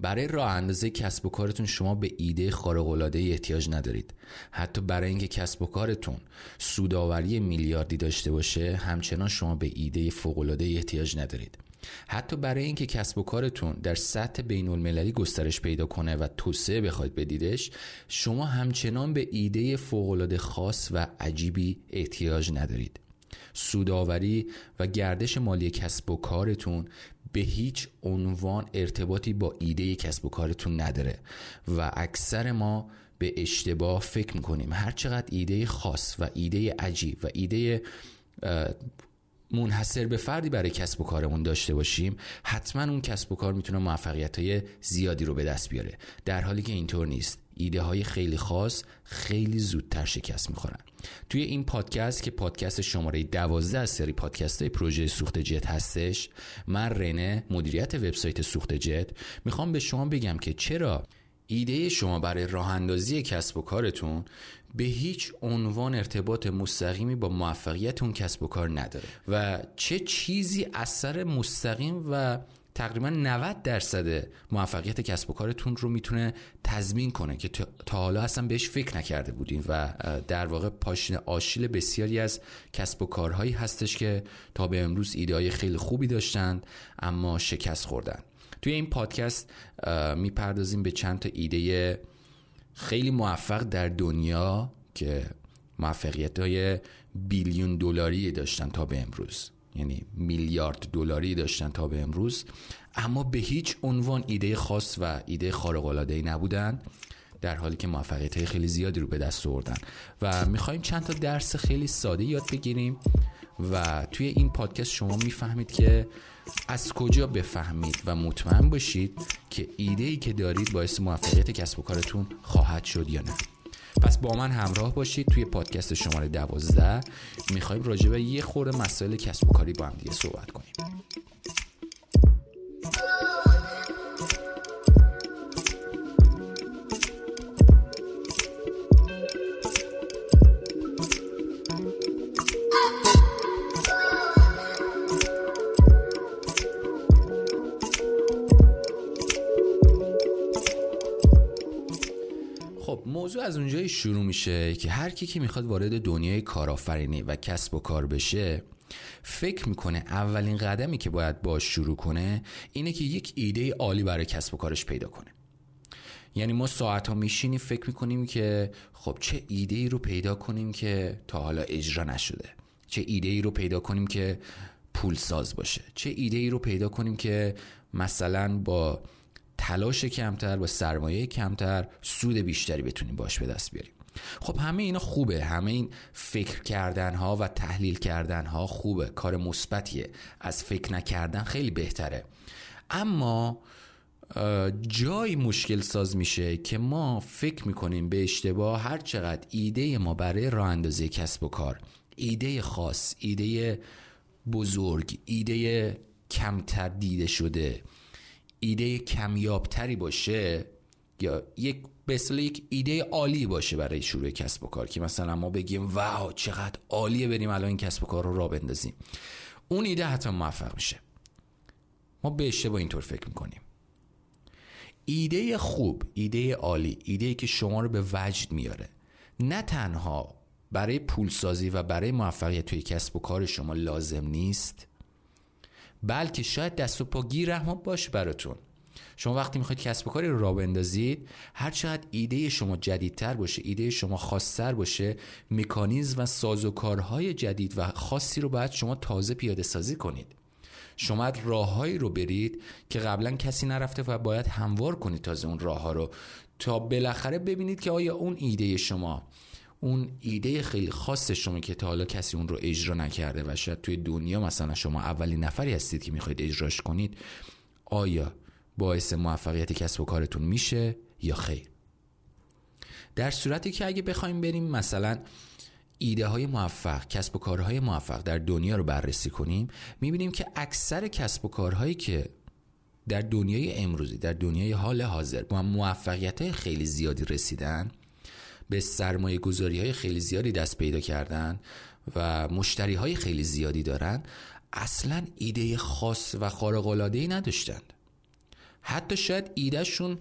برای راه اندازه کسب و کارتون شما به ایده خارق العاده احتیاج ندارید. حتی برای اینکه کسب و کارتون سوداوری میلیاردی داشته باشه همچنان شما به ایده فوق العاده احتیاج ندارید. حتی برای اینکه کسب و کارتون در سطح بین المللی گسترش پیدا کنه و توسعه بخواید بدیدش شما همچنان به ایده فوق العاده خاص و عجیبی احتیاج ندارید. سوداوری و گردش مالی کسب و کارتون به هیچ عنوان ارتباطی با ایده کسب و کارتون نداره و اکثر ما به اشتباه فکر می‌کنیم. هر چقدر ایده خاص و ایده عجیب و ایده منحصر به فردی برای کسب و کارمون داشته باشیم حتما اون کسب و کار می‌تونه موفقیت های زیادی رو به دست بیاره. در حالی که اینطور نیست. ایده های خیلی خاص خیلی زودتر شکست می‌خورن. توی این پادکست که پادکست شماره دوازده از سری پادکست های پروژه سوخت جت هستش من رنه مدیریت وبسایت سوخت جت می‌خوام به شما بگم که چرا ایده شما برای راه اندازی کسب و کارتون به هیچ عنوان ارتباط مستقیمی با موفقیت اون کسب و کار نداره و چه چیزی اثر مستقیم و تقریبا 90 درصد موفقیت کسب و کارتون رو می‌تونه تضمین کنه که تا حالا اصلا بهش فکر نکرده بودین و در واقع پاشنه آشیل بسیاری از کسب و کارهایی هستش که تا به امروز ایده های خیلی خوبی داشتند اما شکست خوردن. توی این پادکست می‌پردازیم به چند تا ایده خیلی موفق در دنیا که موفقیت های بیلیون دلاری داشتن تا به امروز. یعنی میلیارد دلاری داشتن تا به امروز. اما به هیچ عنوان ایده خاص و ایده خارق العاده نبودن در حالی که موفقیت های خیلی زیادی رو به دست آوردن. و می‌خوایم چند تا درس خیلی ساده یاد بگیریم و توی این پادکست شما می‌فهمید که از کجا بفهمید و مطمئن باشید که ایده ای که دارید باعث موفقیت کسب و کارتون خواهد شد یا نه. پس با من همراه باشید. توی پادکست شماره دوازده می‌خوایم راجع به یه خورده مسائل کسب و کاری با هم دیگه صحبت کنیم. از اونجایی شروع میشه که هر کی که می‌خواد وارد دنیای کارآفرینی و کسب و کار بشه فکر می‌کنه اولین قدمی که باید باش شروع کنه اینه که یک ایده عالی برای کسب و کارش پیدا کنه. یعنی ما ساعت ها میشینیم فکر می‌کنیم که خب چه ایده ای رو پیدا کنیم که تا حالا اجرا نشده. چه ایده ای رو پیدا کنیم که پول ساز باشه. چه ایده ای رو پیدا کنیم که مثلا با تلاش کمتر با سرمایه کمتر سود بیشتری بتونیم باش به دست بیاریم. خب همه اینا خوبه. همه این فکر کردن ها و تحلیل کردن ها خوبه. کار مثبتیه. از فکر نکردن خیلی بهتره. اما جای مشکل ساز میشه که ما فکر می‌کنیم به اشتباه هر چقدر ایده ما برای راه اندازی کسب و کار ایده خاص ایده بزرگ ایده کمتر دیده شده ایده کمیابتری باشه یا یک به یک ایده عالی باشه برای شروع کسب و کار که مثلا ما بگیم واو چقدر عالیه بریم الان این کسب و کار رو را بندازیم. اون ایده حتما موفق میشه. ما به اشتباه اینطور فکر می‌کنیم. ایده خوب ایده عالی ایده که شما رو به وجد میاره. نه تنها برای پولسازی و برای موفقیت توی کسب و کار شما لازم نیست بلکه شاید دست و پا رحمت باشه براتون. شما وقتی می‌خواید کسب و کاری رو راه بندازید هر چقدر ایده شما جدیدتر باشه ایده شما خاصتر باشه مکانیزم و سازوکارهای جدید و خاصی رو باید شما تازه پیاده سازی کنید. شما راههایی رو برید که قبلا کسی نرفته و باید هموار کنید تازه اون راه ها رو تا بالاخره ببینید که آیا اون ایده شما اون ایده خیلی خاص شما که تا حالا کسی اون رو اجرا نکرده و شاید توی دنیا مثلا شما اولین نفری هستید که می‌خواید اجراش کنید آیا باعث موفقیت کسب و کارتون میشه یا خیر؟ در صورتی که اگه بخوایم بریم مثلا ایده های موفق کسب و کارهای موفق در دنیا رو بررسی کنیم می‌بینیم که اکثر کسب و کارهایی که در دنیای امروزی در دنیای حال حاضر با موفقیت های خیلی زیادی رسیدن به سرمایه گذاری های خیلی زیادی دست پیدا کردن و مشتری های خیلی زیادی دارن اصلا ایده خاص و خارق العاده نداشتند. حتی شاید ایدهشون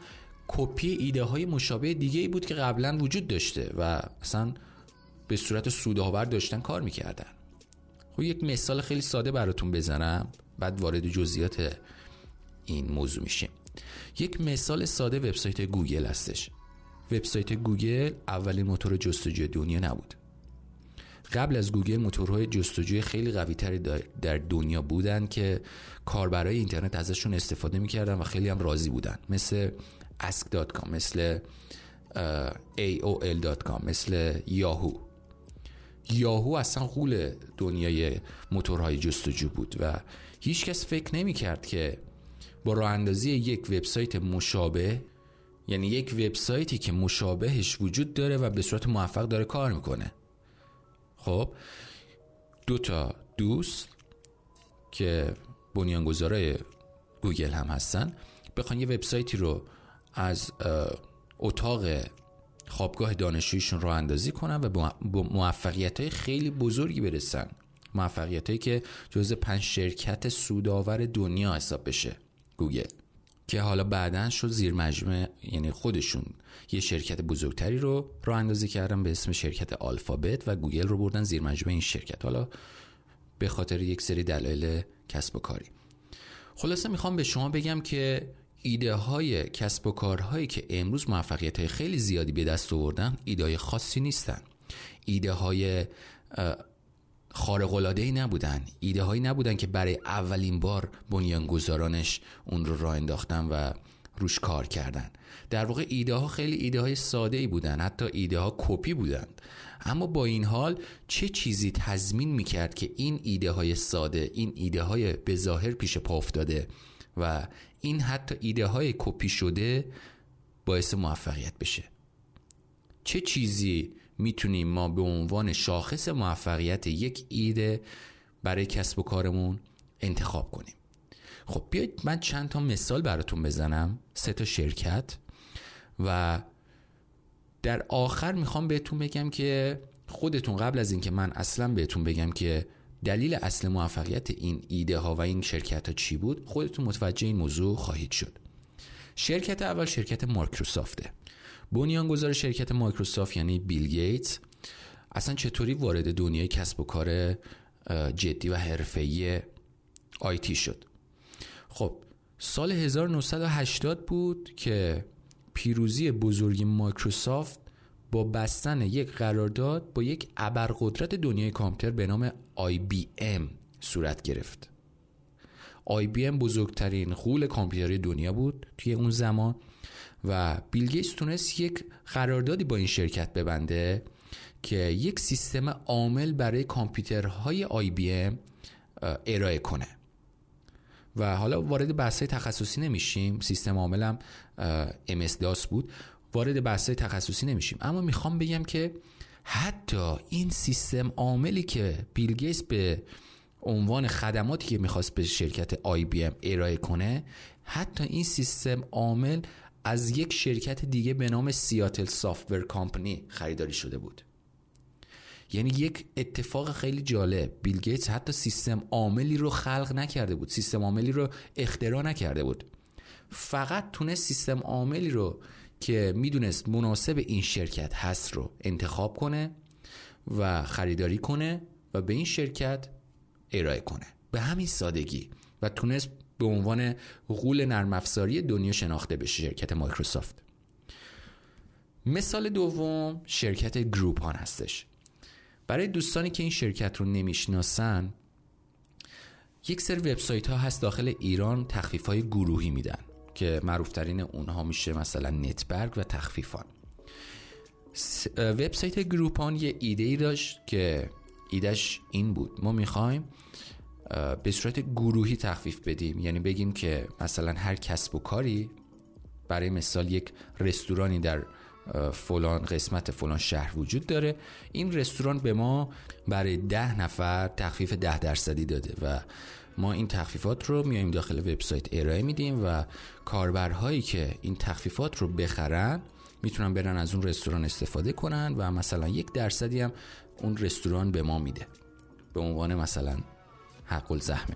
کپی ایده های مشابه دیگه ای بود که قبلا وجود داشته و اصلا به صورت سودآور داشتن کار می‌کردن. خب یک مثال خیلی ساده براتون بزنم بعد وارد جزئیات این موضوع میشیم. یک مثال ساده وبسایت گوگل هستش. وبسایت گوگل اولین موتور جستجوی دنیا نبود. قبل از گوگل موتورهای جستجوی خیلی قوی تری در دنیا بودن که کاربرای اینترنت ازشون استفاده می‌کردن و خیلی هم راضی بودن. مثل ask.com مثل aol.com مثل یاهو. یاهو اصلا قول دنیای موتورهای جستجو بود و هیچکس فکر نمی کرد که با راه اندازی یک وبسایت مشابه یعنی یک وبسایتی که مشابهش وجود داره و به صورت موفق داره کار می‌کنه. خب دو تا دوست که بنیانگذارای گوگل هم هستن بخوان یه وبسایتی رو از اتاق خوابگاه دانشجویشون راه اندازی کنن و با موفقیت های خیلی بزرگی برسن. موفقیت هایی که جز پنج شرکت سودآور دنیا حساب بشه گوگل. که حالا بعدا شد زیر مجموعه یعنی خودشون یه شرکت بزرگتری رو راه اندازی کردن به اسم شرکت آلفابت و گوگل رو بردن زیر مجموعه این شرکت. حالا به خاطر یک سری دلایل کسب و کاری. خلاصه می‌خوام به شما بگم که ایده های کسب و کارهایی که امروز موفقیت های خیلی زیادی به دست آوردن ایده های خاصی نیستن. ایده های خارق العاده ای نبودن. ایده هایی نبودن که برای اولین بار بنیانگذارانش اون رو راه انداختن و روش کار کردن. در واقع ایده ها خیلی ایده های ساده ای بودن. حتی ایده ها کپی بودند. اما با این حال چه چیزی تضمین می‌کرد که این ایده های ساده این ایده های به ظاهر پیش پا افتاده و این حتی ایده های کپی شده باعث موفقیت بشه؟ چه چیزی می‌تونیم ما به عنوان شاخص موفقیت یک ایده برای کسب و کارمون انتخاب کنیم. خب بیاید من چند تا مثال براتون بزنم سه تا شرکت و در آخر می‌خوام بهتون بگم که خودتون قبل از اینکه من اصلا بهتون بگم که دلیل اصل موفقیت این ایده ها و این شرکت ها چی بود خودتون متوجه این موضوع خواهید شد. شرکت اول شرکت مایکروسافته. بنیانگذار شرکت مایکروسافت یعنی بیل گیتس اصلا چطوری وارد دنیای کسب و کار جدی و حرفه‌ای آیتی شد؟ خب سال 1980 بود که پیروزی بزرگی مایکروسافت با بستن یک قرارداد با یک ابرقدرت دنیای کامپیوتر به نام IBM صورت گرفت. IBM بزرگترین غول کامپیوتری دنیا بود. توی اون زمان و بیل گیتس تونست یک قراردادی با این شرکت ببنده که یک سیستم عامل برای کامپیوترهای IBM ارائه کنه. و حالا وارد بحث تخصصی نمیشیم. سیستم عاملم MS DOS بود. وارد بحث تخصصی نمیشیم. اما می‌خوام بگم که حتی این سیستم عاملی که بیل گیتس به عنوان خدماتی که می‌خواست به شرکت IBM ارائه کنه حتی این سیستم عامل از یک شرکت دیگه به نام سیاتل سافتور کامپنی خریداری شده بود. یعنی یک اتفاق خیلی جالب. بیل گیتس حتی سیستم عاملی رو خلق نکرده بود. سیستم عاملی رو اختراع نکرده بود. فقط تونست سیستم عاملی رو که می‌دونست مناسب این شرکت هست رو انتخاب کنه و خریداری کنه و به این شرکت ارائه کنه. به همین سادگی. و تونست به عنوان غول نرم افزاری دنیا شناخته بشه شرکت مایکروسافت. مثال دوم شرکت گروپان هستش. برای دوستانی که این شرکت رو نمی‌شناسن یک سری وبسایت ها هست داخل ایران تخفیف های گروهی میدن که معروفترین اونها میشه مثلا نتبرگ و تخفیفان. وبسایت گروپان یه ایده ای داشت که ایدهش این بود. ما می‌خوایم به صورت گروهی تخفیف بدیم. یعنی بگیم که مثلا هر کسب و کاری برای مثال یک رستورانی در فلان قسمت فلان شهر وجود داره. این رستوران به ما برای ده نفر تخفیف ده درصدی داده و ما این تخفیفات رو میایم داخل وبسایت ارائه میدیم و کاربرهایی که این تخفیفات رو بخرن می‌تونن برن از اون رستوران استفاده کنن و مثلا یک درصدی هم اون رستوران به ما میده. به عنوان مثلا حق الزحمه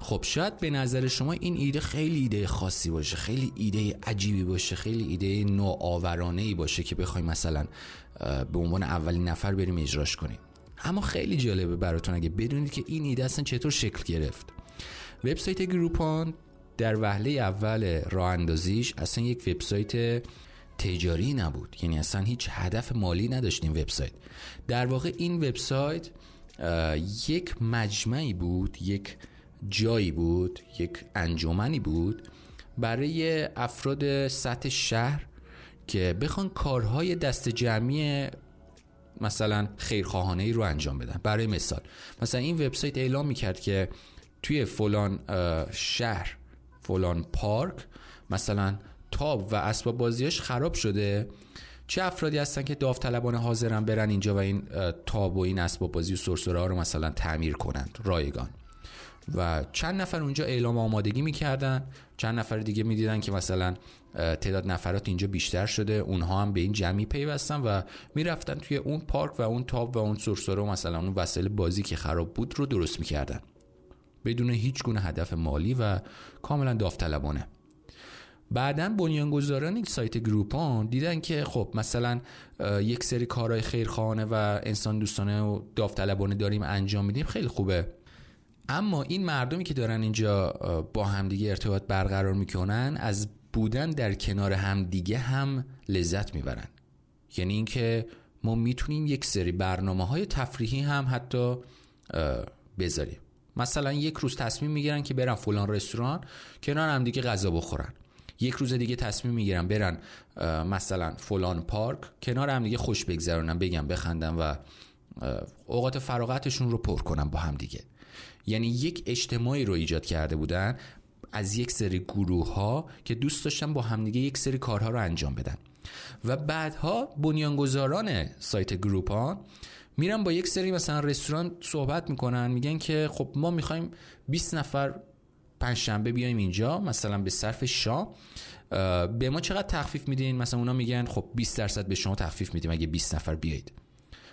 خب شاید به نظر شما این ایده خیلی ایده خاصی باشه خیلی ایده عجیبی باشه خیلی ایده نوآورانه ای باشه که بخوایم مثلا به عنوان اولین نفر بریم اجراش کنیم. اما خیلی جالبه براتون اگه بدونید که این ایده اصلا چطور شکل گرفت. وبسایت گروپان در وهله اول راه اندازیش اصلا یک وبسایت تجاری نبود. یعنی اصلا هیچ هدف مالی نداشت وبسایت. در واقع این وبسایت یک مجمعی بود یک جایی بود یک انجمنی بود برای افراد سطح شهر که بخوان کارهای دست جمعی مثلا خیرخواهانه ای رو انجام بدن. برای مثال مثلا این وبسایت اعلام می‌کرد که توی فلان شهر فلان پارک مثلا تاب و اسباب بازیاش خراب شده. چه افرادی هستن که داوطلبانه حاضرن برن اینجا و این تاب و این اسباب بازی و سرسره ها رو مثلا تعمیر کنند رایگان. و چند نفر اونجا اعلام آمادگی می‌کردن چند نفر دیگه می‌دیدن که مثلا تعداد نفرات اینجا بیشتر شده اونها هم به این جمعی پیوستن و می‌رفتن توی اون پارک و اون تاب و اون سرسره و مثلا اون وسایل بازی که خراب بود رو درست می‌کردن. بدون هیچ گونه هدف مالی و کاملا داوطلبانه. بعدا بنیانگذاران این سایت گروپان دیدن که خب مثلا یک سری کارهای خیرخواهانه و انسان دوستانه و داوطلبانه داریم انجام میدیم خیلی خوبه. اما این مردمی که دارن اینجا با همدیگه ارتباط برقرار می‌کنن از بودن در کنار همدیگه هم لذت می‌برن. یعنی اینکه ما می‌تونیم یک سری برنامه های تفریحی هم حتی بذاریم. مثلا یک روز تصمیم می‌گیرن که برن فلان رستوران کنار هم دیگه غذا بخورن. یک روز دیگه تصمیم می‌گیرن برن مثلا فلان پارک کنار هم دیگه خوش بگذرونن بگم بخندن و اوقات فراغتشون رو پر کنن با هم دیگه. یعنی یک اجتماعی رو ایجاد کرده بودن از یک سری گروه ها که دوست داشتن با همدیگه یک سری کارها رو انجام بدن. و بعدها بنیانگذاران سایت گروپ ها میرن با یک سری مثلا رستوران صحبت می‌کنن میگن که خب ما می‌خوایم 20 نفر پنجشنبه بیایم اینجا مثلا به صرف شام. به ما چقدر تخفیف میدین؟ مثلا اونا میگن خب 20 درصد به شما تخفیف میدیم اگه 20 نفر بیایید.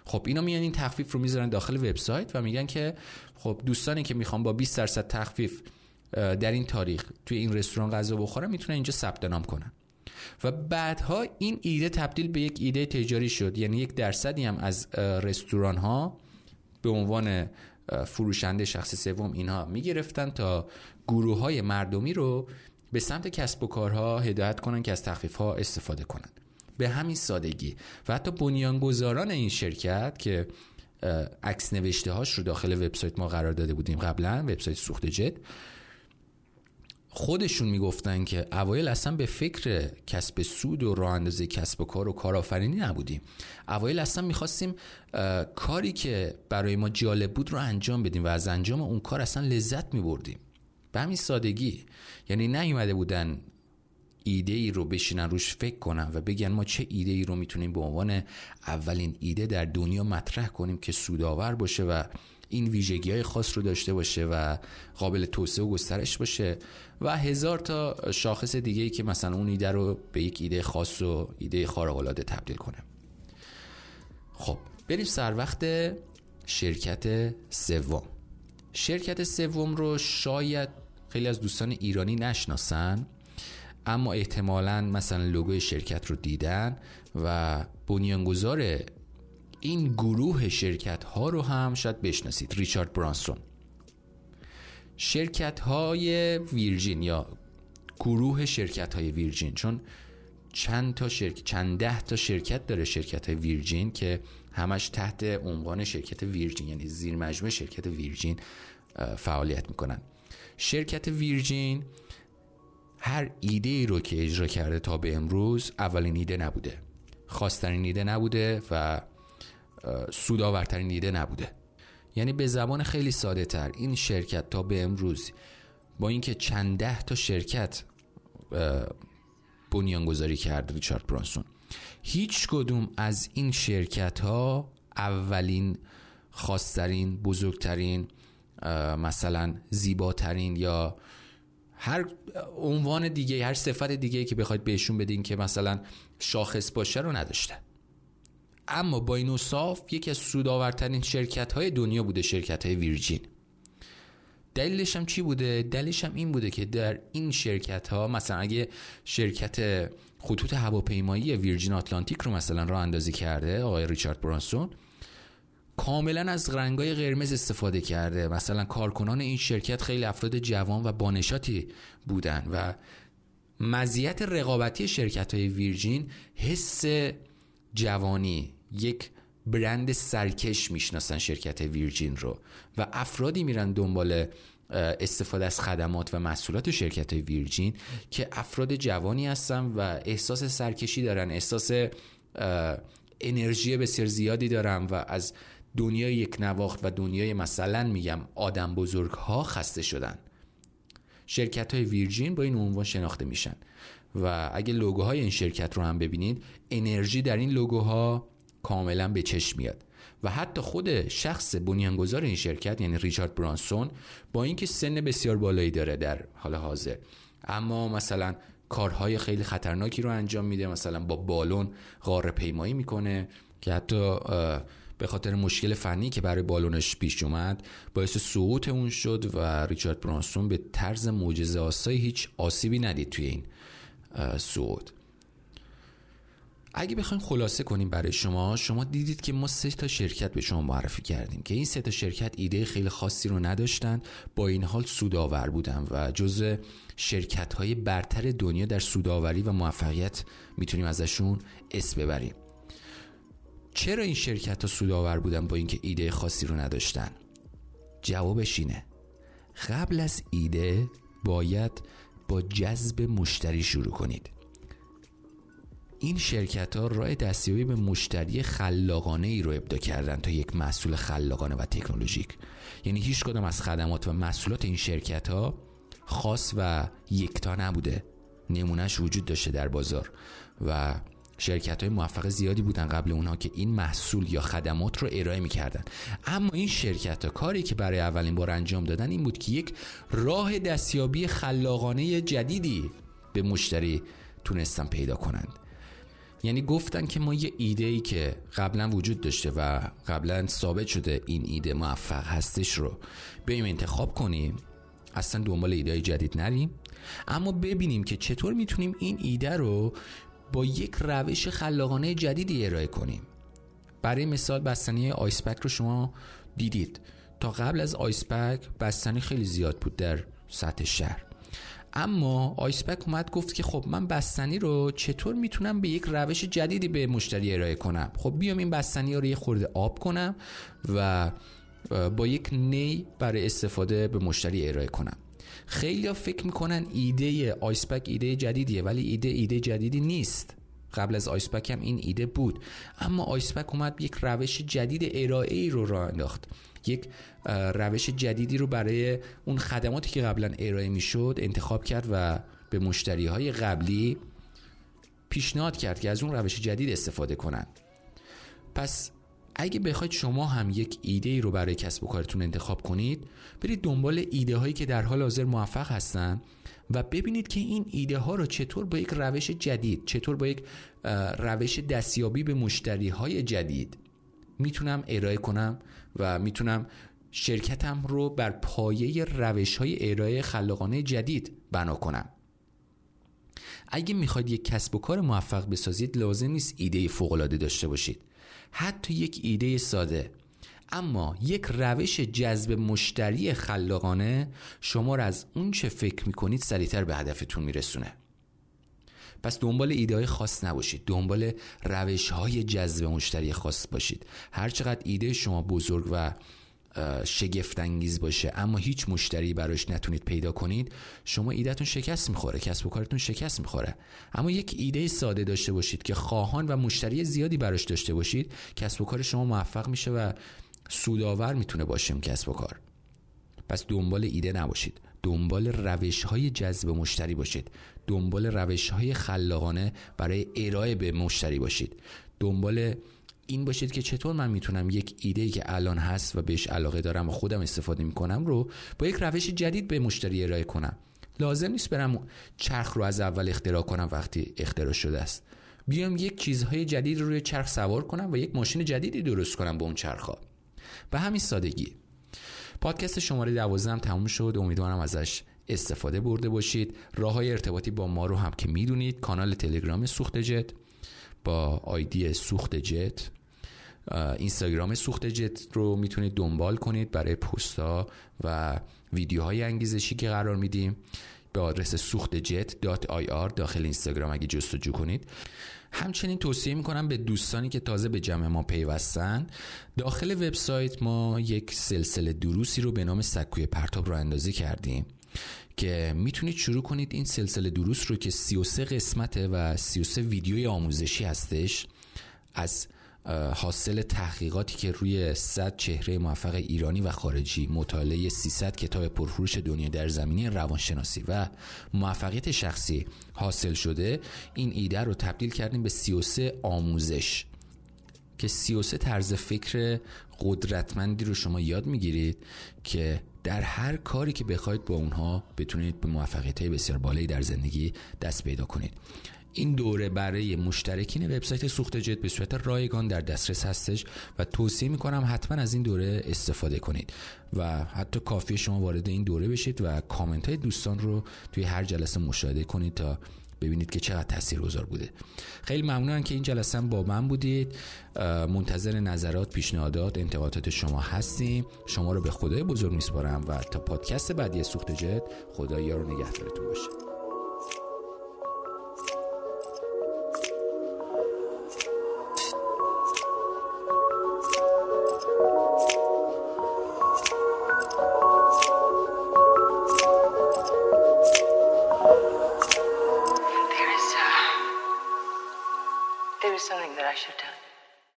خب اینا میان این تخفیف رو می‌ذارن داخل وبسایت و میگن که خب دوستانی که می‌خوان با 20 درصد تخفیف در این تاریخ توی این رستوران غذا بخورن می‌تونن اینجا ثبت نام کنن. و بعدها این ایده تبدیل به یک ایده تجاری شد. یعنی یک درصدی هم از رستوران ها به عنوان فروشنده شخص سوم اینها می‌گرفتن تا گروه های مردمی رو به سمت کسب و کارها هدایت کنن که از تخفیف ها استفاده کنن. به همین سادگی. و حتی بنیانگذاران این شرکت که عکس نوشته هاش رو داخل وبسایت ما قرار داده بودیم قبلا وبسایت سوخت جت خودشون می‌گفتن که اوایل اصلا به فکر کسب سود و راه اندازه کسب و کار و کارآفرینی نبودیم. اوایل اصلا می‌خواستیم کاری که برای ما جالب بود رو انجام بدیم و از انجام اون کار اصلا لذت میبردیم. به همین سادگی یعنی نیومده بودن ایده ای رو بشینن روش فکر کنن و بگن ما چه ایده ای رو می‌تونیم به عنوان اولین ایده در دنیا مطرح کنیم که سودآور باشه و این ویژگی های خاص رو داشته باشه و قابل توسعه و گسترش باشه و هزار تا شاخص دیگه ای که مثلا اون ایده رو به یک ایده خاص و ایده خارق العاده تبدیل کنه. خب بریم سر وقت شرکت سوم. شرکت سوم رو شاید خیلی از دوستان ایرانی نشناسن اما احتمالا مثلا لوگوی شرکت رو دیدن و بنیانگذار این گروه شرکت ها رو هم شاید بشناسید. ریچارد برانسون. شرکت های ویرجین یا گروه شرکت های ویرجین چون چند تا شرکت چند ده تا شرکت داره شرکت های ویرجین که همش تحت عنوان شرکت ویرجین یعنی زیر مجموعه شرکت ویرجین فعالیت می‌کنن. شرکت ویرجین هر ایده ای رو که اجرا کرده تا به امروز اولین ایده نبوده. خواسترین ایده نبوده و سودآورترین ایده نبوده. یعنی به زبان خیلی ساده تر این شرکت تا به امروز با اینکه چند ده تا شرکت بنیانگذاری کرد ریچارد برانسون. هیچ کدوم از این شرکت ها اولین خاصترین بزرگترین مثلا زیباترین یا هر عنوان دیگه هر صفت دیگه که بخواید بهشون بدین که مثلا شاخص باشه رو نداشته. اما با این اصاف یکی از سودآورترین شرکت های دنیا بوده شرکت های ویرجین. دلیلش هم چی بوده؟ دلیلش هم این بوده که در این شرکت ها مثلا اگه شرکت خطوط هواپیمایی ویرجین آتلانتیک رو مثلا راه اندازی کرده آقای ریچارد برانسون کاملا از رنگای قرمز استفاده کرده. مثلا کارکنان این شرکت خیلی افراد جوان و بانشاتی بودن و مزیت رقابتی شرکت های ویرجین حس جوانی یک برند سرکش می‌شناسن شرکت ویرجین رو و افرادی میرن دنبال استفاده از خدمات و محصولات شرکت ویرجین که افراد جوانی هستن و احساس سرکشی دارن احساس انرژی بسیار زیادی دارن و از دنیای یک نواخت و دنیای مثلا میگم آدم بزرگ ها خسته شدن. شرکت های ویرجین با این عنوان شناخته میشن و اگه لوگوهای این شرکت رو هم ببینید انرژی در این لوگوها کاملا به چشم میاد. و حتی خود شخص بنیانگذار این شرکت یعنی ریچارد برانسون با اینکه سن بسیار بالایی داره در حال حاضر. اما مثلا کارهای خیلی خطرناکی رو انجام میده مثلا با بالون غار پیمایی می‌کنه که حتی به خاطر مشکل فنی که برای بالونش پیش اومد باعث سقوط اون شد و ریچارد برانسون به طرز معجزه آسایی هیچ آسیبی ندید توی این سقوط. اگه بخوایم خلاصه کنیم برای شما شما دیدید که ما سه تا شرکت به شما معرفی کردیم که این سه تا شرکت ایده خیلی خاصی رو نداشتن با این حال سودآور بودن و جز شرکت های برتر دنیا در سودآوری و موفقیت می‌تونیم ازشون اسم ببریم. چرا این شرکت ها سودآور بودن با اینکه ایده خاصی رو نداشتن؟ جوابش اینه. قبل از ایده باید با جذب مشتری شروع کنید. این شرکت ها راه دستیابی به مشتری خلاقانه ای رو ابدا کردن تا یک محصول خلاقانه و تکنولوژیک. یعنی هیچ کدام از خدمات و محصولات این شرکت ها خاص و یکتا نبوده. نمونهش وجود داشته در بازار. و شرکت های موفق زیادی بودن قبل اونها که این محصول یا خدمات رو ارائه می‌کردن. اما این شرکت ها کاری که برای اولین بار انجام دادن این بود که یک راه دستیابی خلاقانه جدیدی به مشتری تونستن پیدا کنند. یعنی گفتن که ما یه ایده ای که قبلا وجود داشته و قبلا ثابت شده این ایده موفق هستش رو بریم انتخاب کنیم. اصلا دنبال ایده جدید نریم. اما ببینیم که چطور می‌تونیم این ایده رو با یک روش خلاقانه جدیدی ارائه کنیم. برای مثال بستنی آیسپک رو شما دیدید. تا قبل از آیسپک بستنی خیلی زیاد بود در سطح شهر. اما آیسپک اومد گفت که خب من بستنی رو چطور می‌تونم به یک روش جدیدی به مشتری ارائه کنم؟ خب بیام این بستنی رو یه خورده آب کنم و با یک نی برای استفاده به مشتری ارائه کنم. خیلی ها فکر می‌کنن ایده آیسپک ایده جدیدیه ولی ایده ایده جدیدی نیست. قبل از آیسپک هم این ایده بود. اما آیسپک اومد یک روش جدید ارائه ای رو راه انداخت. یک روش جدیدی رو برای اون خدماتی که قبلا ارائه می‌شد انتخاب کرد و به مشتری های قبلی پیشنهاد کرد که از اون روش جدید استفاده کنند. پس اگه بخواید شما هم یک ایده ای رو برای کسب و کارتون انتخاب کنید برید دنبال ایده هایی که در حال حاضر موفق هستن و ببینید که این ایده ها رو چطور با یک روش جدید چطور با یک روش دستیابی به مشتری های جدید می‌تونم ارائه کنم و می‌تونم شرکتم رو بر پایه روش های ارائه خلاقانه جدید بنا کنم. اگه می‌خواید یک کسب و کار موفق بسازید لازم نیست ایده فوقالعاده داشته باشید. حتی یک ایده ساده. اما یک روش جذب مشتری خلاقانه شما را از اون چه فکر می‌کنید سریعتر به هدفتون میرسونه. پس دنبال ایده های خاص نباشید. دنبال روش های جذب مشتری خاص باشید. هرچقدر ایده شما بزرگ و شگفت انگیز باشه اما هیچ مشتری براش نتونید پیدا کنید شما ایدهتون شکست می‌خوره کسب و کارتون شکست می‌خوره. اما یک ایده ساده داشته باشید که خواهان و مشتری زیادی براش داشته باشید کسب و کار شما موفق میشه و سودآور می‌تونه باشه کسب و کار. پس دنبال ایده نباشید. دنبال روش های جذب مشتری باشید. دنبال روش های خلاقانه برای ارائه به مشتری باشید. دنبال این باشید که چطور من می‌تونم یک ایده که الان هست و بهش علاقه دارم و خودم استفاده می‌کنم رو با یک روش جدید به مشتری ارائه کنم. لازم نیست برم چرخ رو از اول اختراع کنم وقتی اختراع شده است. بیام یک چیزهای جدید رو روی چرخ سوار کنم و یک ماشین جدیدی درست کنم با اون چرخ ها به همین سادگی. پادکست شماره 12 هم تموم شد. امیدوارم ازش استفاده برده باشید. راه های ارتباطی با ما رو هم که می‌دونید. کانال تلگرام سوخت جت. با آیدی سوخت جت. اینستاگرام سوخت جت رو می‌تونید دنبال کنید برای پستا و ویدیوهای انگیزشی که قرار میدیم. به آدرس سوخت جت داخل اینستاگرام اگه جستجو کنید. همچنین توصیه می‌کنم به دوستانی که تازه به جمع ما پیوستن داخل وبسایت ما یک سلسله دروسی رو به نام سکوی پرتاب رو اندازی کردیم که می‌تونید شروع کنید این سلسله دروس رو که 33 قسمته و 33 ویدیوی آموزشی هستش از حاصل تحقیقاتی که روی 100 چهره موفق ایرانی و خارجی مطالعه 300 کتاب پرفروش دنیا در زمینه روانشناسی و موفقیت شخصی حاصل شده این ایده رو تبدیل کردیم به 33 آموزش. که 33 طرز فکر قدرتمندی رو شما یاد می‌گیرید که در هر کاری که بخواید با اونها بتونید به موفقیت بسیار بالایی در زندگی دست پیدا کنید. این دوره برای مشترکین وبسایت سوخت جت به صورت رایگان در دسترس هستش و توصیه می‌کنم حتما از این دوره استفاده کنید و حتی کافی شما وارد این دوره بشید و کامنت های دوستان رو توی هر جلسه مشاهده کنید تا ببینید که چقدر تاثیرگذار بوده. خیلی ممنونم که این جلسه با من بودید. منتظر نظرات پیشنهادات انتقادات شما هستیم. شما رو به خدای بزرگ میسپارم و تا پادکست بعدی سوخت جت خدا یار نگهدارتون باشه.